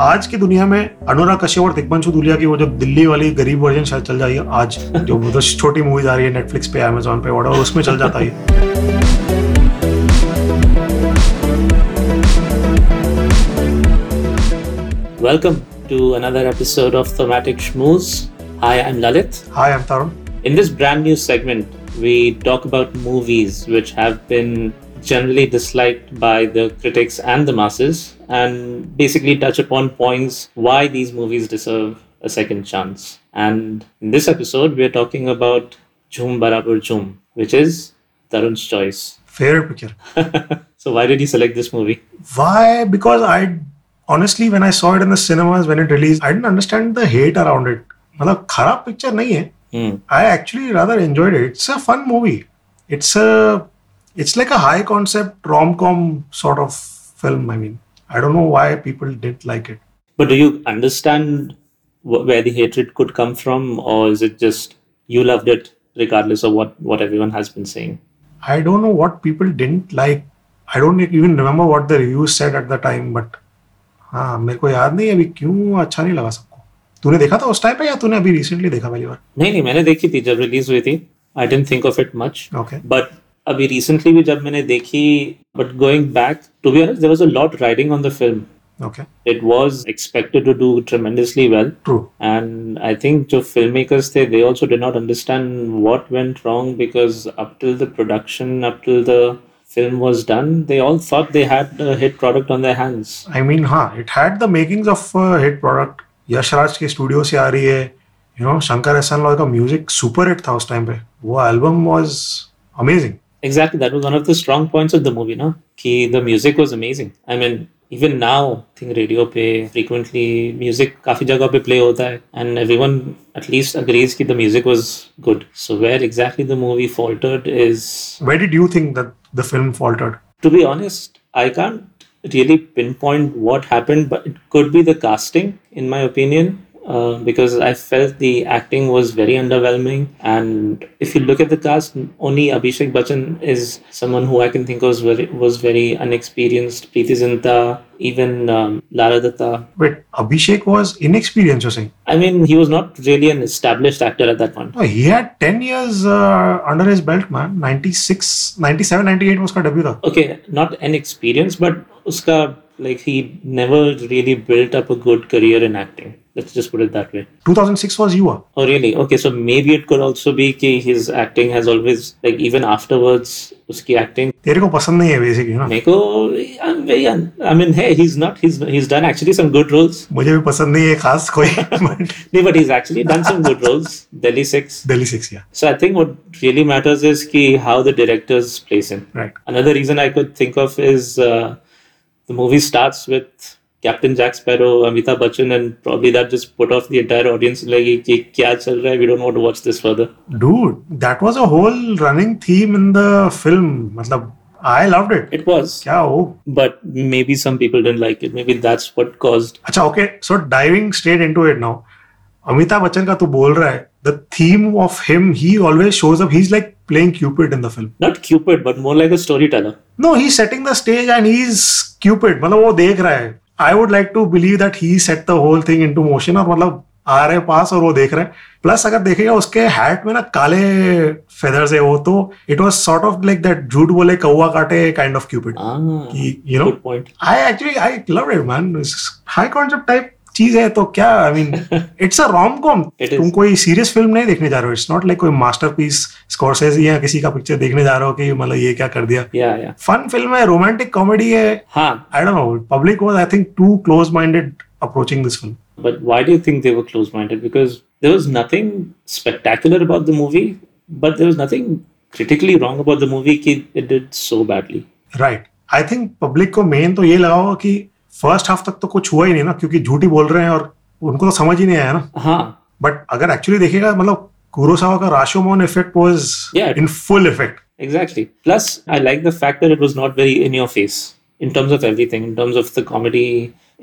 आज की दुनिया में अनुराग कश्यप और दिग्वंशु दुलिया की वो जब दिल्ली वाली गरीब वर्जन शायद चल जाइए आज जो छोटी मूवीज़ आ रही है नेटफ्लिक्स पे अमेजोन पे वाटर उसमें चल जाता है welcome to another episode of thematic schmooze hi I am Lalit hi I am Tarun in this brand new segment we talk about movies which have been generally disliked by the critics and the masses, and basically touch upon points why these movies deserve a second chance. And in this episode, we are talking about Jhoom Barabar Jhoom, which is Tarun's choice. Favorite picture. so, why did you select this movie? Why? Because I honestly, when I saw it in the cinemas when it released, I didn't understand the hate around it. मतलब खराब picture नहीं है Hmm. I actually rather enjoyed it. It's a fun movie. It's a it's like a high concept rom com sort of film. I mean, I don't know why people didn't like it. But do you understand wh- where the hatred could come from, or is it just you loved it regardless of what, what everyone has been saying? I don't know what people didn't like. I don't even remember what the reviews said at the time, but हाँ मेरे को याद नहीं है अभी क्यों अच्छा नहीं लगा सबको तूने देखा था उस टाइम पे या तूने अभी रिसेंटली देखा पहली बार नहीं नहीं मैंने देखी थी जब रिलीज हुई थी I didn't think of it much okay but अभी रिसेंटली भी जब मैंने देखी but going back to be there was a lot riding on the film okay it was expected to do tremendously well true and I think जो filmmakers थे they also did not understand what went wrong because up till the production up till the film was done they all thought they had a hit product on their hands I mean हाँ it had the makings of hit product Yashraj के studio से आ रही है you know Shankar एहसान लॉय का music super hit था उस time पे वो album was amazing exactly that was one of the strong points of the movie no कि the music was amazing I mean even now I think radio पे frequently music काफ़ी जगह पे play होता है and everyone at least agrees कि the music was good so where exactly the movie faltered is Where did you think that the film faltered? to be honest, I can't really pinpoint what happened, but it could be the casting, in my opinion, Uh, because I felt the acting was very underwhelming. And if you look at the cast, only Abhishek Bachchan is someone who I can think of was very, was very unexperienced. Preeti Zinta, even um, Lara Datta. Wait, Abhishek was inexperienced, you're saying? I mean, he was not really an established actor at that point. No, he had 10 years uh, under his belt, man. 96, 97, 98 was his debut. Okay, not inexperienced, but uska like he never really built up a good career in acting. Let's just put it that way. 2006 was Yuva. Oh, really? Okay, so maybe it could also be कि his acting has always like even afterwards उसकी acting तेरे को पसंद नहीं है basically ना? मेरे को I'm very un- I mean hey he's not he's he's done actually some good roles. मुझे भी पसंद नहीं है खास कोई. but No, but he's actually done some good roles. Delhi Six. Delhi 6, yeah. So I think what really matters is कि how the directors place him. Right. Another reason I could think of is uh, the movie starts with Captain Jack Sparrow, Amitabh Bachchan, and probably that just put off the entire audience. Like, "ये क्या चल रहा है? We don't want to watch this further. Dude, that was a whole running theme in the film. मतलब I loved it. It was, क्या हो? but maybe some people didn't like it. Maybe that's what caused. अच्छा okay so diving straight into it now Amitabh Bachchan का तू बोल रहा है the theme of him he always shows up he's like playing cupid in the film Not Cupid, but more like a storyteller. no he's setting the stage and he's cupid मतलब वो देख रहा है I like to believe that he set the whole thing into motion और मतलब आ रहे पास और वो देख रहे हैं। प्लस अगर देखेगा उसके हैट में ना काले फेदर्स है वो तो it was sort of like that झूठ बोले कौआ काटे kind of cupid I you know I actually I love it man high concept type चीज़ है तो क्या? I mean it's a rom com तुम कोई सीरियस फ़िल्म नहीं देखने जा रहे हो. इट्स नॉट लाइक कोई मास्टरपीस स्कॉर्सेज या किसी का पिक्चर देखने जा रहे हो कि मतलब ये क्या कर दिया. Yeah, yeah. फन फ़िल्म है रोमांटिक कॉमेडी है. I don't know public was I think too close minded approaching this film But why do you think they were close minded? Because there was nothing spectacular about the movie, but there was nothing critically wrong about the movie कि it did so badly. Right I think public को मेन तो ये लगा होगा कि first half तक तो कुछ हुआ ही नहीं ना क्योंकि झूठी बोल रहे हैं और उनको तो समझ ही नहीं आया ना हाँ बट अगर एक्चुअली देखिएगा मतलब कुरोसावा का Rashomon effect was Yeah. In full effect Exactly. Plus, I like the fact that it was not very in your face in terms of everything, in terms of the comedy,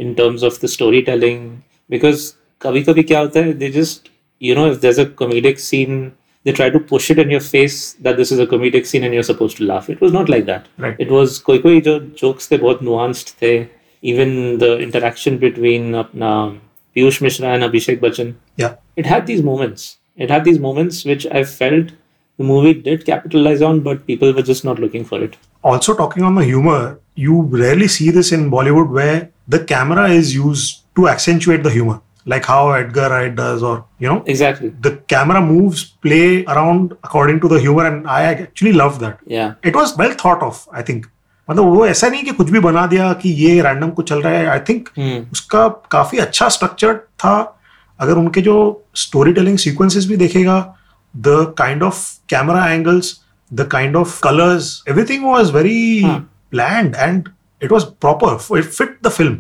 in terms of the storytelling. Because kabhi kabhi kya hota hai, they just, you know, if there's a comedic scene, they try to push it in your face that this is a comedic scene and you're supposed to laugh. It was not like that. Right. It was koi koi jo jokes the बहुत nuanced थे. even the interaction between uh, uh, Piyush Mishra and Abhishek Bachchan. Yeah, it had these moments. It had these moments which I felt the movie did capitalize on, but people were just not looking for it. Also, talking on the humor, you rarely see this in Bollywood where the camera is used to accentuate the humor like how Edgar Wright does, or you know, exactly. The camera moves play around according to the humor, and I actually love that. Yeah, it was well thought of. I think मतलब वो ऐसा नहीं कि कुछ भी बना दिया कि ये रैंडम कुछ चल रहा है। I think hmm. उसका काफ़ी अच्छा स्ट्रक्चर था। अगर उनके जो स्टोरी टेलिंग सीक्वेंसेस भी देखेगा the kind of camera angles the kind of colours everything was very planned and it was proper it fit the film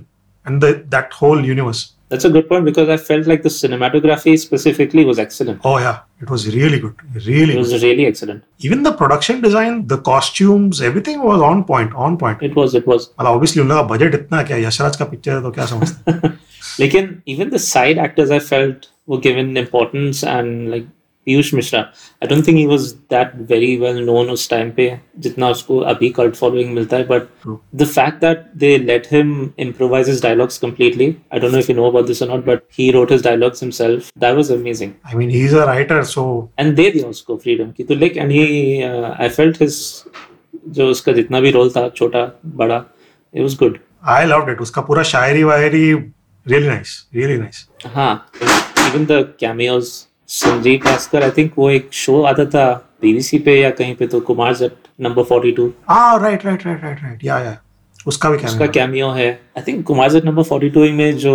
and that whole universe That's a good point because I felt like the cinematography specifically was excellent. Oh, yeah. it was really good really It was good really excellent. even the production design the costumes everything was on point on point It was, it was. मतलब obviously उन लोगों का budget इतना क्या यशराज का picture है तो क्या समझते हैं? Like even the side actors I felt were given importance and like Piyush Mishra. I don't think he was that very well known उस टाइम पे जितना उसको अभी कल्ट फॉलोइंग मिलता है but the fact that they let him improvise his dialogues completely I don't know if you know about this और not but he wrote his dialogues himself that was amazing I mean he is a writer so and they दिया उसको freedom की तो like and he I felt his जो उसका जितना भी role था छोटा बड़ा it was good I loved it उसका पूरा शायरी वायरी रियली नाइस रियली नाइस हाँ even the cameos Sanjeev Bhaskar I think वो एक शो आता था बीबीसी पे या कहीं पे तो Kumars at number 42 ah right right right right right या yeah. उसका भी उसका कैमियो है। I think Kumars at number 42 में जो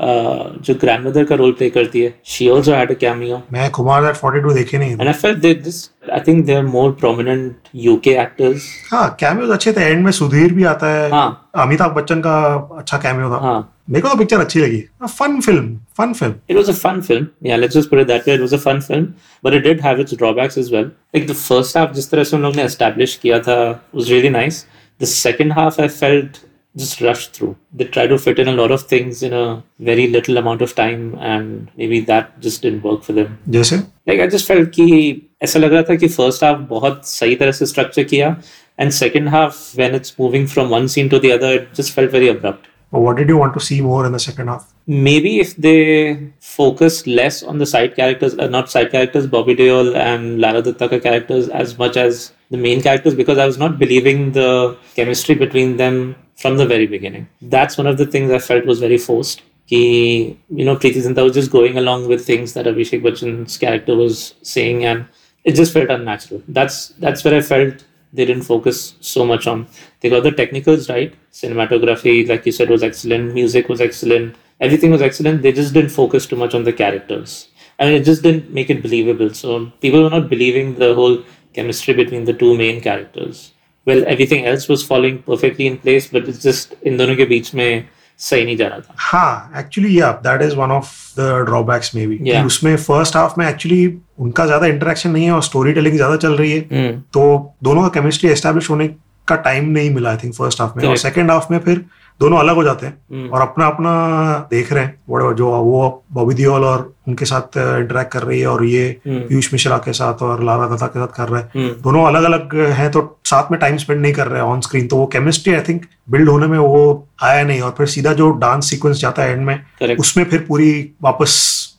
uh, जो ग्रैंडमदर का रोल प्ले करती है she also had a cameo मैं कुमार दैट 42 देखे नहीं। And I felt they this I think they are more prominent UK actors हाँ कैमियोज अच्छे थे। एंड में सुधीर भी आता है। हाँ। अमिताभ बच्चन का अच्छा कैमियो था। हाँ। मेरे को तो पिक्चर अच्छी लगी। Fun film fun film It was a fun film. Yeah, let's just put it that way. It was a fun film, but it did have its drawbacks as well. Like the first half, जिस तरह से उन लोग ने establish किया था, was really nice. The second half, I felt just rushed through. They tried to fit in a lot of things in a very little amount of time, and maybe that just didn't work for them. जैसे Like I just felt कि ऐसा लग रहा था कि first half बहुत सही तरह से structure किया, and second half when it's moving from one scene to the other, it just felt very abrupt. what did you want to see more in the second half maybe if they focus less on the side characters, uh, not side characters, Bobby Deol and Lara duttaka characters as much as the main characters, because I was not believing the chemistry between them from the very beginning. That's one of the things I felt was very forced. He, you know, Preeti Zinta was just going along with things that Abhishek Bachchan's character was saying, and it just felt unnatural. That's that's where I felt they didn't focus so much on. They got the technicals right. Cinematography, like you said, was excellent. Music was excellent. Everything was excellent. They just didn't focus too much on the characters. I mean, it just didn't make it believable. So people were not believing the whole chemistry between the two main characters. Well, everything else was falling perfectly in place, but it's just in the Ke Beech mein, सही नहीं जा रहा था. हाँ actually yeah that is one of the drawbacks maybe उसमें first half में actually उनका ज़्यादा इंटरेक्शन नहीं है और स्टोरी टेलिंग ज़्यादा चल रही है। Hmm. तो दोनों का केमिस्ट्री एस्टेब्लिश होने का टाइम नहीं मिला आई थिंक फ़र्स्ट हाफ़ में। और सेकंड हाफ़ में फिर दोनों अलग हो जाते हैं Hmm. और अपना अपना देख रहे हैं जो वो बॉबी दियोल और उनके साथ इंटरेक्ट कर रही है और ये Hmm. पीयूष मिश्रा के साथ और लारा दत्ता के साथ कर रहे हैं Hmm. दोनों अलग अलग हैं तो साथ में टाइम स्पेंड नहीं कर रहे हैं ऑन स्क्रीन तो वो केमिस्ट्री आई थिंक बिल्ड होने में वो आया नहीं और फिर सीधा जो डांस सीक्वेंस जाता है एंड में उसमें फिर पूरी वापस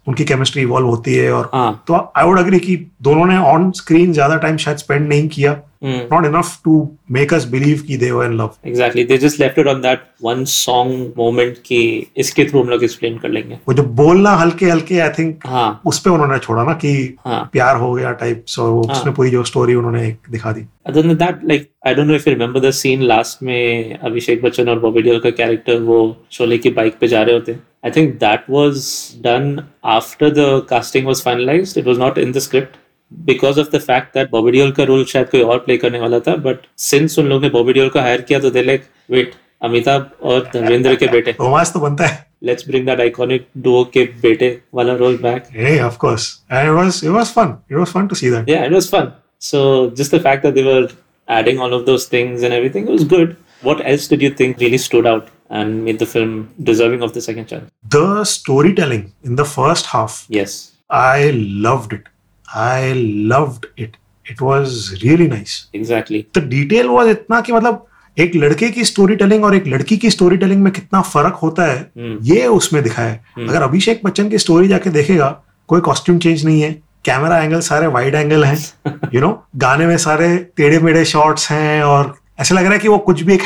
उनकी केमिस्ट्री इवॉल्व होती है और हाँ. तो आई वुड अग्री कि दोनों ने ऑन स्क्रीन ज़्यादा टाइम शायद स्पेंड नहीं किया. Not enough to make us believe कि they were in love Exactly. They just left it on that one song moment कि इसके थ्रू हम लोग एक्सप्लेन कर लेंगे. वो जो बोलना हल्के हल्के आई थिंक हाँ. उस पे उन्होंने छोड़ा ना कि हाँ. प्यार हो गया टाइप सो उसमें पूरी जो स्टोरी उन्होंने दिखा दी Other than that, like I don't know if you remember the scene last में अभिषेक बच्चन और बॉबी देओल का कैरेक्टर वो शोले की बाइक पे जा रहे होते हैं. I think that was done after the casting was finalized. It was not in the script because of the fact that Bobby Deol का रोल शायद कोई और प्ले करने वाला था. But since उन लोग ने बॉबी देओल को हायर किया तो they like wait अमिताभ और धर्मेंद्र के बेटे रोमांस तो बनता है let's bring that iconic duo के बेटे वाला role back. Hey, of course. And it was it was fun. It was fun to see that. Yeah, it was fun. So just the fact that they were adding all of those things and everything it was good. What else did you think really stood out And made the film deserving of the second chance? The storytelling in the first half, Yes. I loved it. I loved it. It was really nice. Exactly. The detail was इतना कि मतलब एक लड़के की story telling और एक लड़की की स्टोरी टेलिंग में कितना फ़र्क होता है हम्म, ये उसमें दिखाया है हम्म। अगर अभिषेक बच्चन की स्टोरी जाके देखेगा कोई कॉस्ट्यूम चेंज नहीं है कैमरा एंगल सारे वाइड एंगल हैं यू नो गाने में सारे टेढ़े मेढ़े शॉट्स हैं और ऐसा लग रहा है कि वो कुछ भी एक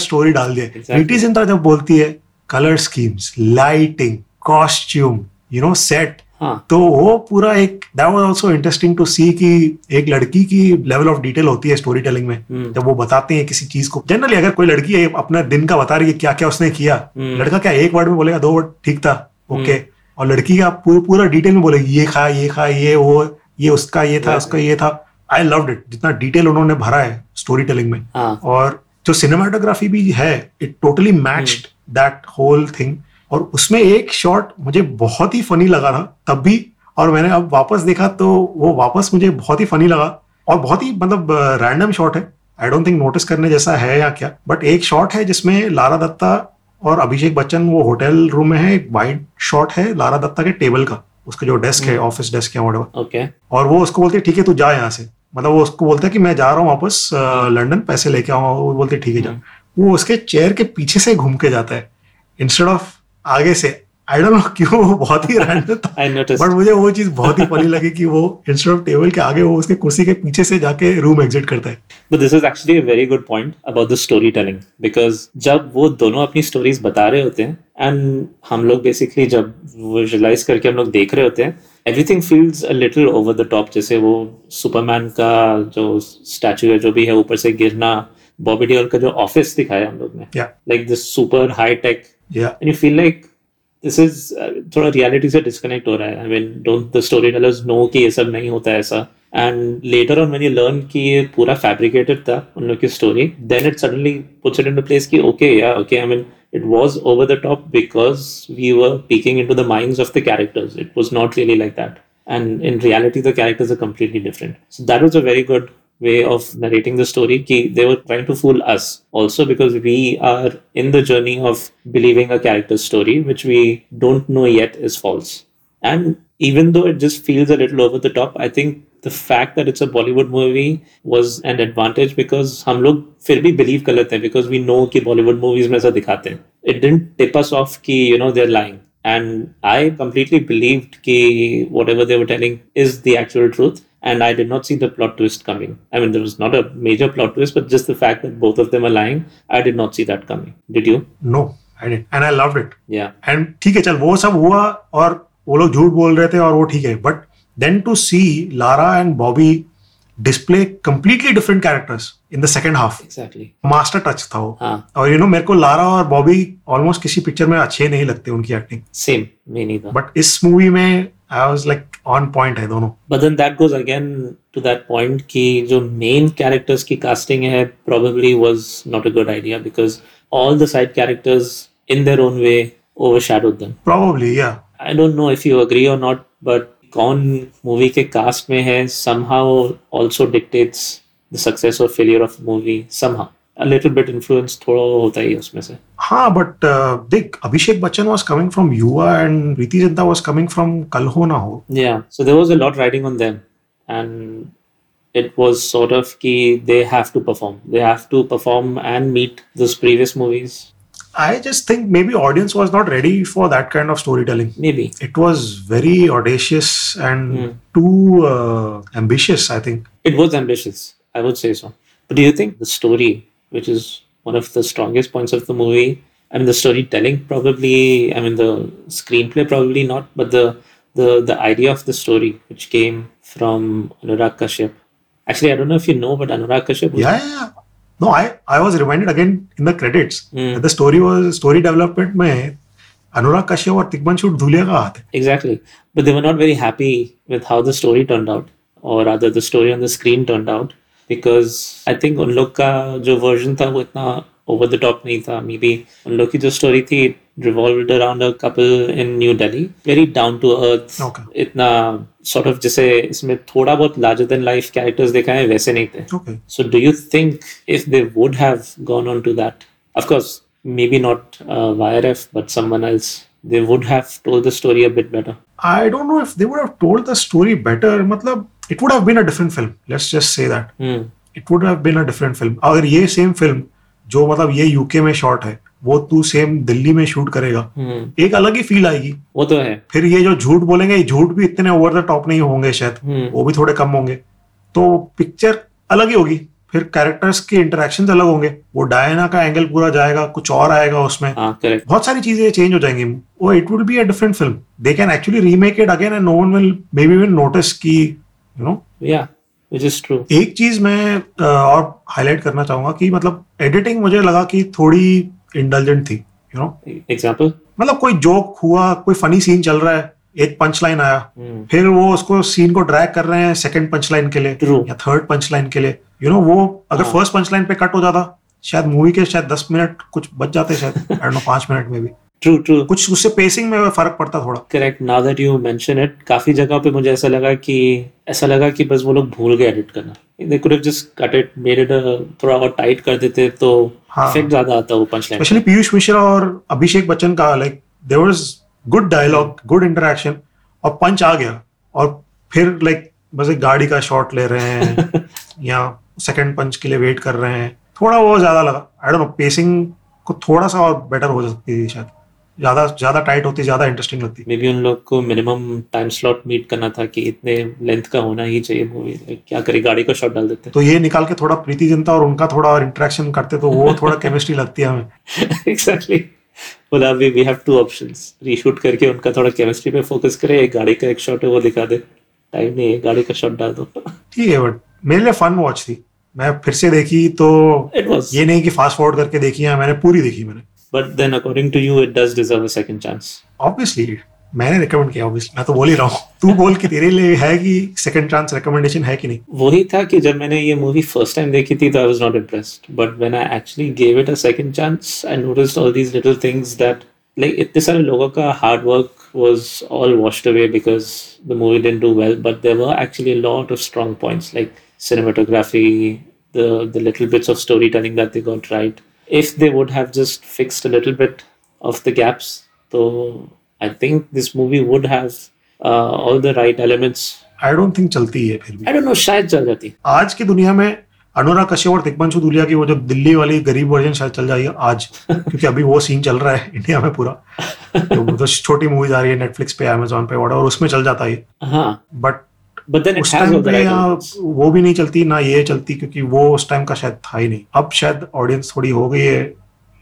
स्टोरी डाल Exactly. प्रीति जिंटा जब बोलती है colour schemes lighting costume you know set हाँ। तो वो पूरा एक that was also interesting to see कि एक लड़की की लेवल ऑफ़ डिटेल होती है स्टोरी टेलिंग में। हम्म, जब वो बताते हैं किसी चीज़ को। जनरली अगर कोई लड़की है अपना दिन का बता रही है क्या क्या उसने किया हम्म। लड़का क्या एक वर्ड में बोलेगा दो वर्ड ठीक था ओके और लड़की का पूरा पूरा डिटेल में बोलेगी ये खा ये खा ये वो ये उसका ये था. उसका ये था। आई लव इट जितना डिटेल उन्होंने भरा है स्टोरी टेलिंग में। हाँ। और जो सिनेमाटोग्राफी भी है it totally matched that whole thing और उसमें एक शॉट मुझे बहुत ही फनी लगा था तब भी। और मैंने अब वापस देखा तो वो वापस मुझे बहुत ही फनी लगा। और बहुत ही मतलब रैंडम शॉट है। आई डोंट थिंक नोटिस करने जैसा है या क्या। बट एक शॉट है जिसमें लारा दत्ता और अभिषेक बच्चन वो होटल रूम में है एक वाइड शॉट है लारा दत्ता के टेबल का। उसका जो डेस्क है ऑफ़िस डेस्क है ओके और वो उसको बोलते हैं ठीक है तू जा यहाँ से। मतलब वो उसको बोलता है कि मैं जा रहा हूँ वापस अ, लंदन पैसे लेके आऊँ। वो बोलते हैं, ठीक है जा। वो उसके चेयर के पीछे से घूम के जाता है। इंस्टेड ऑफ़ आगे से। आई डोंट नो क्यों वो बहुत ही रैंडम था। बट मुझे वो चीज़ बहुत ही फनी लगी कि वो इंस्टेड ऑफ़ टेबल के आगे वो उसके कुर्सी के पीछे से जाके रूम एग्जिट करता है। But this is actually a very good point about the storytelling because जब वो दोनों अपनी स्टोरीज बता रहे होते हैं एंड हम लोग बेसिकली जब विजुअलाइज करके हम लोग देख रहे होते हैं everything feels a little over the top जैसे वो सुपरमैन का जो स्टैचू है जो भी है ऊपर से गिरना बॉबी डियोल का जो ऑफ़िस दिखाया हम लोग ने। Like this super high tech या and you feel like this is uh, थोड़ा रियलिटी से डिस्कनेक्ट हो रहा है। I mean don't the story tellers know कि ये सब नहीं होता है ऐसा? And later on when you learn कि ये पूरा फैब्रिकेटेड था उन लोग की story then it suddenly puts it into place कि okay yeah okay I mean it was over the top because we were peeking into the minds of the characters. It was not really like that. And in reality the characters are completely different. So that was a very good way of narrating the story. They were trying to fool us also because we are in the journey of believing a character's story which we don't know yet is false. And even though it just feels a little over the top i think the fact that it's a bollywood movie was an advantage because हम लोग फिर भी believe कर लेते हैं because we know कि bollywood movies में ऐसा दिखाते हैं it didn't tip us off कि you know they're lying and I completely believed कि whatever they were telling is the actual truth and I did not see the plot twist coming. I mean, there was not a major plot twist, but just the fact that both of them are lying, I did not see that coming. Did you? No I did and I loved it Yeah. And ठीक है चल वो सब हुआ और वो लोग झूठ बोल रहे थे और वो ठीक है but then to see Lara and Bobby display completely different characters in the second half Exactly. Master touch था वो हाँ. और यू नो मेरे को लारा और बॉबी ऑलमोस्ट किसी पिक्चर में अच्छे नहीं लगते उनकी acting Same. Me neither. But इस मूवी में I was like on point है दोनों But then that goes again to that point कि जो main characters की casting है probably was not a good idea because all the side characters in their own way overshadowed them. Probably yeah I don't know if you agree or not, but कौन movie के cast में है also dictates the success or failure of movie somehow. A little bit influence थोड़ा होता ही है उसमें से. हाँ बट देख Abhishek Bachchan was coming from Yuva and Preity Zinta was coming from Kal Ho Naa हो Yeah, so there was a lot riding on them, and it was sort of key they have to perform. They have to perform and meet those previous movies. I just think maybe audience was not ready for that kind of storytelling. Maybe. It was very audacious and Hmm. too uh, ambitious. I think. It was ambitious, I would say so. But do you think the story, which is one of the strongest points of the movie, I mean the storytelling probably, I mean the screenplay probably not, but the the the idea of the story which came from Anurag Kashyap. Actually, I don't know if you know, but Anurag Kashyap yeah, yeah. No, I I was reminded again in the credits. Hmm. that The story was story development में अनुराग कश्यप और तिग्मन धुलिया का हाथ है Exactly. But they were not very happy with how the story turned out, or rather, the story on the screen turned out, because I think उन लोग का जो version था वो इतना over the top नहीं था. Maybe उन लोग की जो story थी it revolved around a couple in New Delhi, very down to earth. Okay. इतना sort of जैसे इसमें थोड़ा बहुत larger than life characters दिखाए हैं वैसे नहीं थे. Okay. So, do you think if they would have gone on to that, of course, maybe not uh, YRF, but someone else, they would have told the story a bit better? I don't know if they would have told the story better. मतलब it would have been a different film. Let's just say that Hmm. it would have been a different film. अगर ये same film जो मतलब ये UK में shot है वो तू सेम दिल्ली में शूट करेगा। हम्म। एक अलग ही फील आएगी। वो तो है। फिर ये जो झूठ बोलेंगे ये झूठ भी इतने ओवर द टॉप नहीं होंगे शायद। हम्म। वो भी थोड़े कम होंगे। तो पिक्चर अलग ही होगी। फिर कैरेक्टर्स के इंटरेक्शन अलग होंगे। वो डायना का एंगल पूरा जाएगा कुछ और आएगा उसमें। हाँ बहुत सारी चीज़ें चेंज हो जाएँगी। वो it will be a different film they can actually remake it again and no one will maybe will notice की you know yeah which is true एक चीज़ मैं और हाईलाइट करना चाहूँगा कि मतलब एडिटिंग मुझे लगा कि थोड़ी इंडल्जेंट थी यू नो एग्ज़ाम्पल मतलब कोई जोक हुआ कोई फनी सीन चल रहा है एक पंच लाइन आया हम्म फिर वो उसको सीन को ड्रैग कर रहे हैं सेकंड पंच लाइन के लिए ट्रू या थर्ड पंच लाइन के लिए यू you नो know, वो अगर। फ़र्स्ट पंच लाइन पे कट हो जाता शायद मूवी के शायद दस मिनट कुछ बच जाते शायद आई नो पाँच मिनट में भी। ट्रू ट्रू कुछ उससे पेसिंग में फ़र्क पड़ता थोड़ा। Correct now that you mention it काफ़ी जगह पे मुझे ऐसा लगा कि ऐसा लगा कि बस वो लोग भूल गए एडिट करना। They could have just cut it made it थोड़ा और टाइट कर देते तो इफ़ेक्ट ज़्यादा आता वो punch line specially Piyush Mishra और अभिषेक बच्चन का like there was good dialogue good interaction और पंच आ गया। और फिर लाइक बस एक गाड़ी का शॉट ले रहे हैं या सेकंड पंच के लिए वेट कर रहे हैं। थोड़ा वो ज़्यादा लगा। आई डोंट नो पेसिंग को थोड़ा सा और बेटर हो सकती थी शायद। ज़्यादा ज़्यादा टाइट होती ज़्यादा इंटरेस्टिंग लगती। मे बी उन लोग को मिनिमम टाइम स्लॉट मीट करना था कि इतने लेंथ का होना ही चाहिए मूवी क्या करे गाड़ी का शॉट डाल देते तो ये निकाल के थोड़ा प्रीति जिंता और उनका थोड़ा और इंटरेक्शन करते तो वो थोड़ा केमिस्ट्री लगती है हमें। एग्जैक्टली बोला अभी we have two options reshoot करके उनका थोड़ा केमिस्ट्री पे फोकस करे एक गाड़ी का एक शॉट है वो दिखा दे। टाइम नहीं है गाड़ी का शॉट डाल दो। ठीक है बट मेरे लिए फन वॉच थी। मैं फिर से देखी तो ये नहीं कि फास्ट फॉरवर्ड करके देखी है मैंने पूरी देखी मैंने। But then according to you it does deserve a second chance obviously मैंने रिकमेंड किया ऑब्वियसली मैं तो बोल ही रहा हूँ। तू बोल कि तेरे लिए है कि सेकंड चांस रिकमेंडेशन है कि नहीं? वही था कि जब मैंने ये मूवी फ़र्स्ट टाइम देखी थी तो I was not impressed but when I actually gave it a second chance I noticed all these little things that like इतने सारे लोगों का hard work was all washed away because the movie didn't do well. But there were actually a lot of strong points like cinematography the the little bits of storytelling that they got right. If they would have just fixed a little bit of the gaps so i think this movie would have uh, all the right elements. I don't think चलती है फिर भी। I don't know शायद चल जाती। आज की दुनिया में अनुराग कश्यप और तिकमंशु दुलिया की वो जो दिल्ली वाली गरीब वर्जन शायद चल जाएगी आज क्योंकि अभी वो सीन चल रहा है इंडिया में पूरा। तो तो छोटी मूवीज़ आ रही है नेटफ्लिक्स पे अमेजोन पे और उसमें चल जाता है हाँ। बट but then it उस टाइम पे. वो भी नहीं चलती ना ये चलती क्योंकि वो उस टाइम का शायद था ही नहीं। अब शायद ऑडियंस थोड़ी हो गई है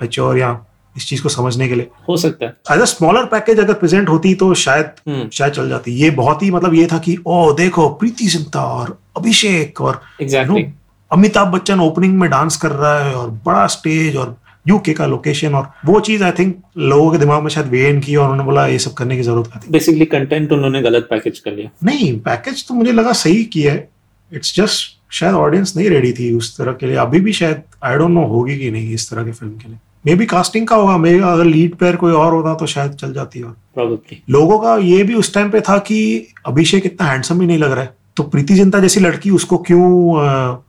मेच्योर या इस चीज़ को समझने के लिए। हो सकता है। एज अ स्मॉलर पैकेज अगर प्रेजेंट होती तो शायद हम्म। शायद चल जाती। ये बहुत ही मतलब ये था कि ओ देखो प्रीति जिंटा और अभिषेक और exactly No. Amitabh Bachchan opening में डांस कर रहा है और बड़ा स्टेज और यूके का लोकेशन और वो चीज़ आई थिंक लोगों के दिमाग में शायद वेन की और उन्होंने बोला ये सब करने की ज़रूरत थी बेसिकली कंटेंट उन्होंने गलत पैकेज कर लिया। नहीं पैकेज तो मुझे लगा सही किया है। इट्स जस्ट शायद ऑडियंस नहीं रेडी थी उस तरह के लिए। अभी भी शायद आई डोंट नो होगी कि नहीं इस तरह के फ़िल्म के लिए। मे बी कास्टिंग का होगा मे अगर लीड प्लेयर कोई और होता तो शायद चल जाती और। Probably लोगों का ये भी उस टाइम पे था कि अभिषेक इतना हैंडसम ही नहीं लग रहा है। तो प्रीति जिंता जैसी लड़की उसको क्यों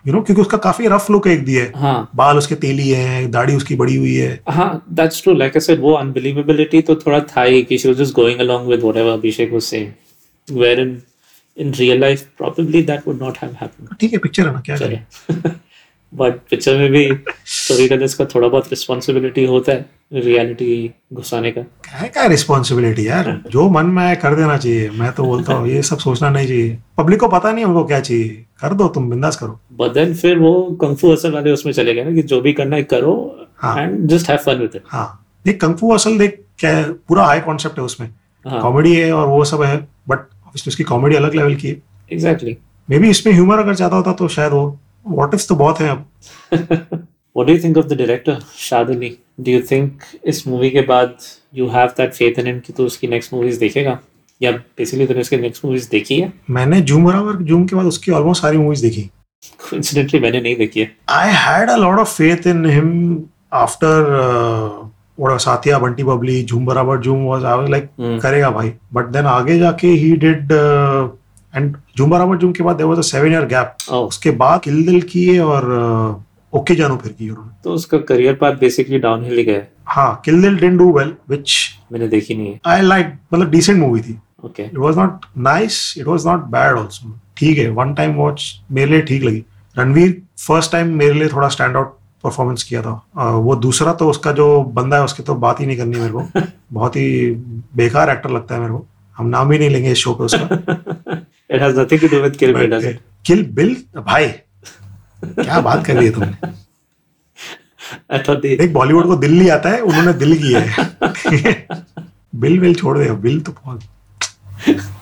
यू नो क्योंकि उसका काफ़ी रफ लुक एक दिया है हाँ बाल उसके तेली है दाढ़ी उसकी बड़ी हुई है हाँ that's true like I said वो अनबिलीवेबिलिटी तो थोड़ा था ही कि she was just going along with whatever Abhishek was saying wherein in real life probably that would not have happened ठीक है पिक्चर है ना क्या करें बट पिक्चर में भी स्टोरी टेलर्स का थोड़ा बहुत रिस्पॉन्सिबिलिटी होता है रियलिटी घुसाने का। क्या क्या रिस्पॉन्सिबिलिटी यार? जो मन में आए कर देना चाहिए। मैं तो बोलता हूँ ये सब सोचना नहीं चाहिए। पब्लिक को पता नहीं उनको क्या चाहिए। कर दो तुम बिंदास करो। बट देन फिर वो कंफू असल वाले उसमें चले गए ना कि जो भी करना है करो हाँ। And just have fun with it हाँ। देख कंफू असल देख क्या पूरा हाई कॉन्सेप्ट है उसमें। हाँ। कॉमेडी है और वो सब है बट उसकी कॉमेडी अलग लेवल की है। एग्जैक्टली मे बी इसमें ह्यूमर अगर ज़्यादा होता तो शायद वो वॉट इफ़ तो बहुत है अब। What do you think of the director Shad Ali? Do you think इस मूवी के बाद you have that faith in him कि तू उसकी नेक्स्ट मूवीज़ देखेगा? या बेसिकली तूने उसकी नेक्स्ट मूवीज़ देखी है? मैंने जूम बराबर जूम के बाद उसकी ऑलमोस्ट सारी मूवीज़ देखी। Coincidentally मैंने नहीं देखी है। I had a lot of faith in him after uh, साथिया बंटी बबली झूम बराबर झूम was I was like हम्म, करेगा भाई। बट देन आगे जाके ही डिड एंड झूम बराबर झूम के बाद there was a seven year gap उसके बाद किल दिल किए और ओके जानू फिर की उन्होंने। तो उसका करियर पाथ बेसिकली डाउनहिल ही गया हाँ। किल दिल डिडंट डू वेल व्हिच मैंने देखी नहीं है। आई लाइक मतलब डिसेंट मूवी थी। Okay it was not nice it was not bad also ठीक है वन टाइम वॉच मेरे लिए ठीक लगी। रणवीर फ़र्स्ट टाइम मेरे लिए थोड़ा स्टैंड आउट परफॉर्मेंस किया था। वो दूसरा तो उसका जो बंदा है उसकी तो बात ही नहीं करनी मेरे को। बहुत ही बेकार एक्टर लगता है मेरे को। हम नाम भी नहीं लेंगे इस शो पे उसका। It has nothing to do with Kill Bill, does it? Kill Bill भाई क्या बात कर रही है तुमने? I thought the देख बॉलीवुड को दिल नहीं आता है उन्होंने दिल किया है। बिल विल छोड़ दे बिल तो बहुत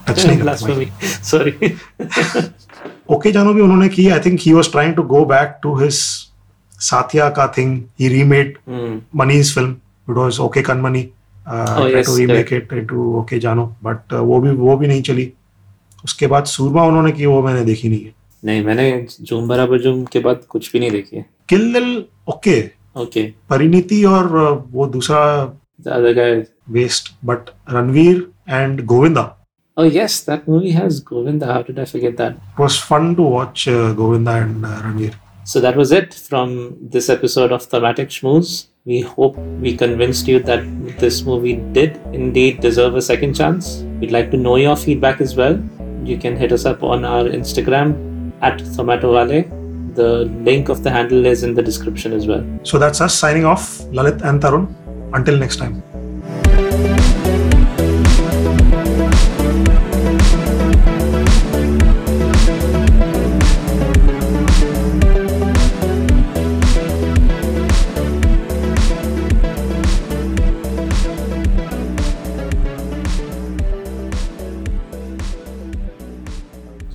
टच नहीं करता. Sorry. ओके जानो भी उन्होंने की I think he was trying to go back to his Saathiya का थिंग ही रीमेड. मनीज फ़िल्म इट वाज ओके कन मनी yes, to remake it into okay जानो. बट वो भी वो भी नहीं चली. उसके बाद सूरमा उन्होंने की वो मैंने देखी नहीं है नहीं मैंने जूम बराबर जूम के बाद कुछ भी नहीं देखी है किल दिल ओके ओके परिणीति और uh, वो दूसरा waste but Ranveer and Govinda oh yes that movie has Govinda how did I forget that It was fun to watch uh, Govinda and uh, Ranveer. so that was it from this episode of Thematic Schmooze we hope we convinced you that this movie did indeed deserve a second chance we'd like to know your feedback as well you can hit us up on our Instagram at Tomato Valley. the link of the handle is in the description as well So that's us signing off, Lalit and Tarun. Until next time.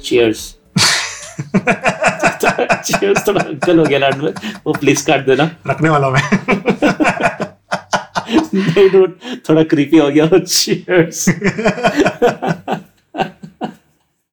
Cheers. Cheers थोड़ा uncle हो गया लाड में वो please काट देना। रखने वाला मैं। नहीं थोड़ा क्रीपी हो गया। Cheers.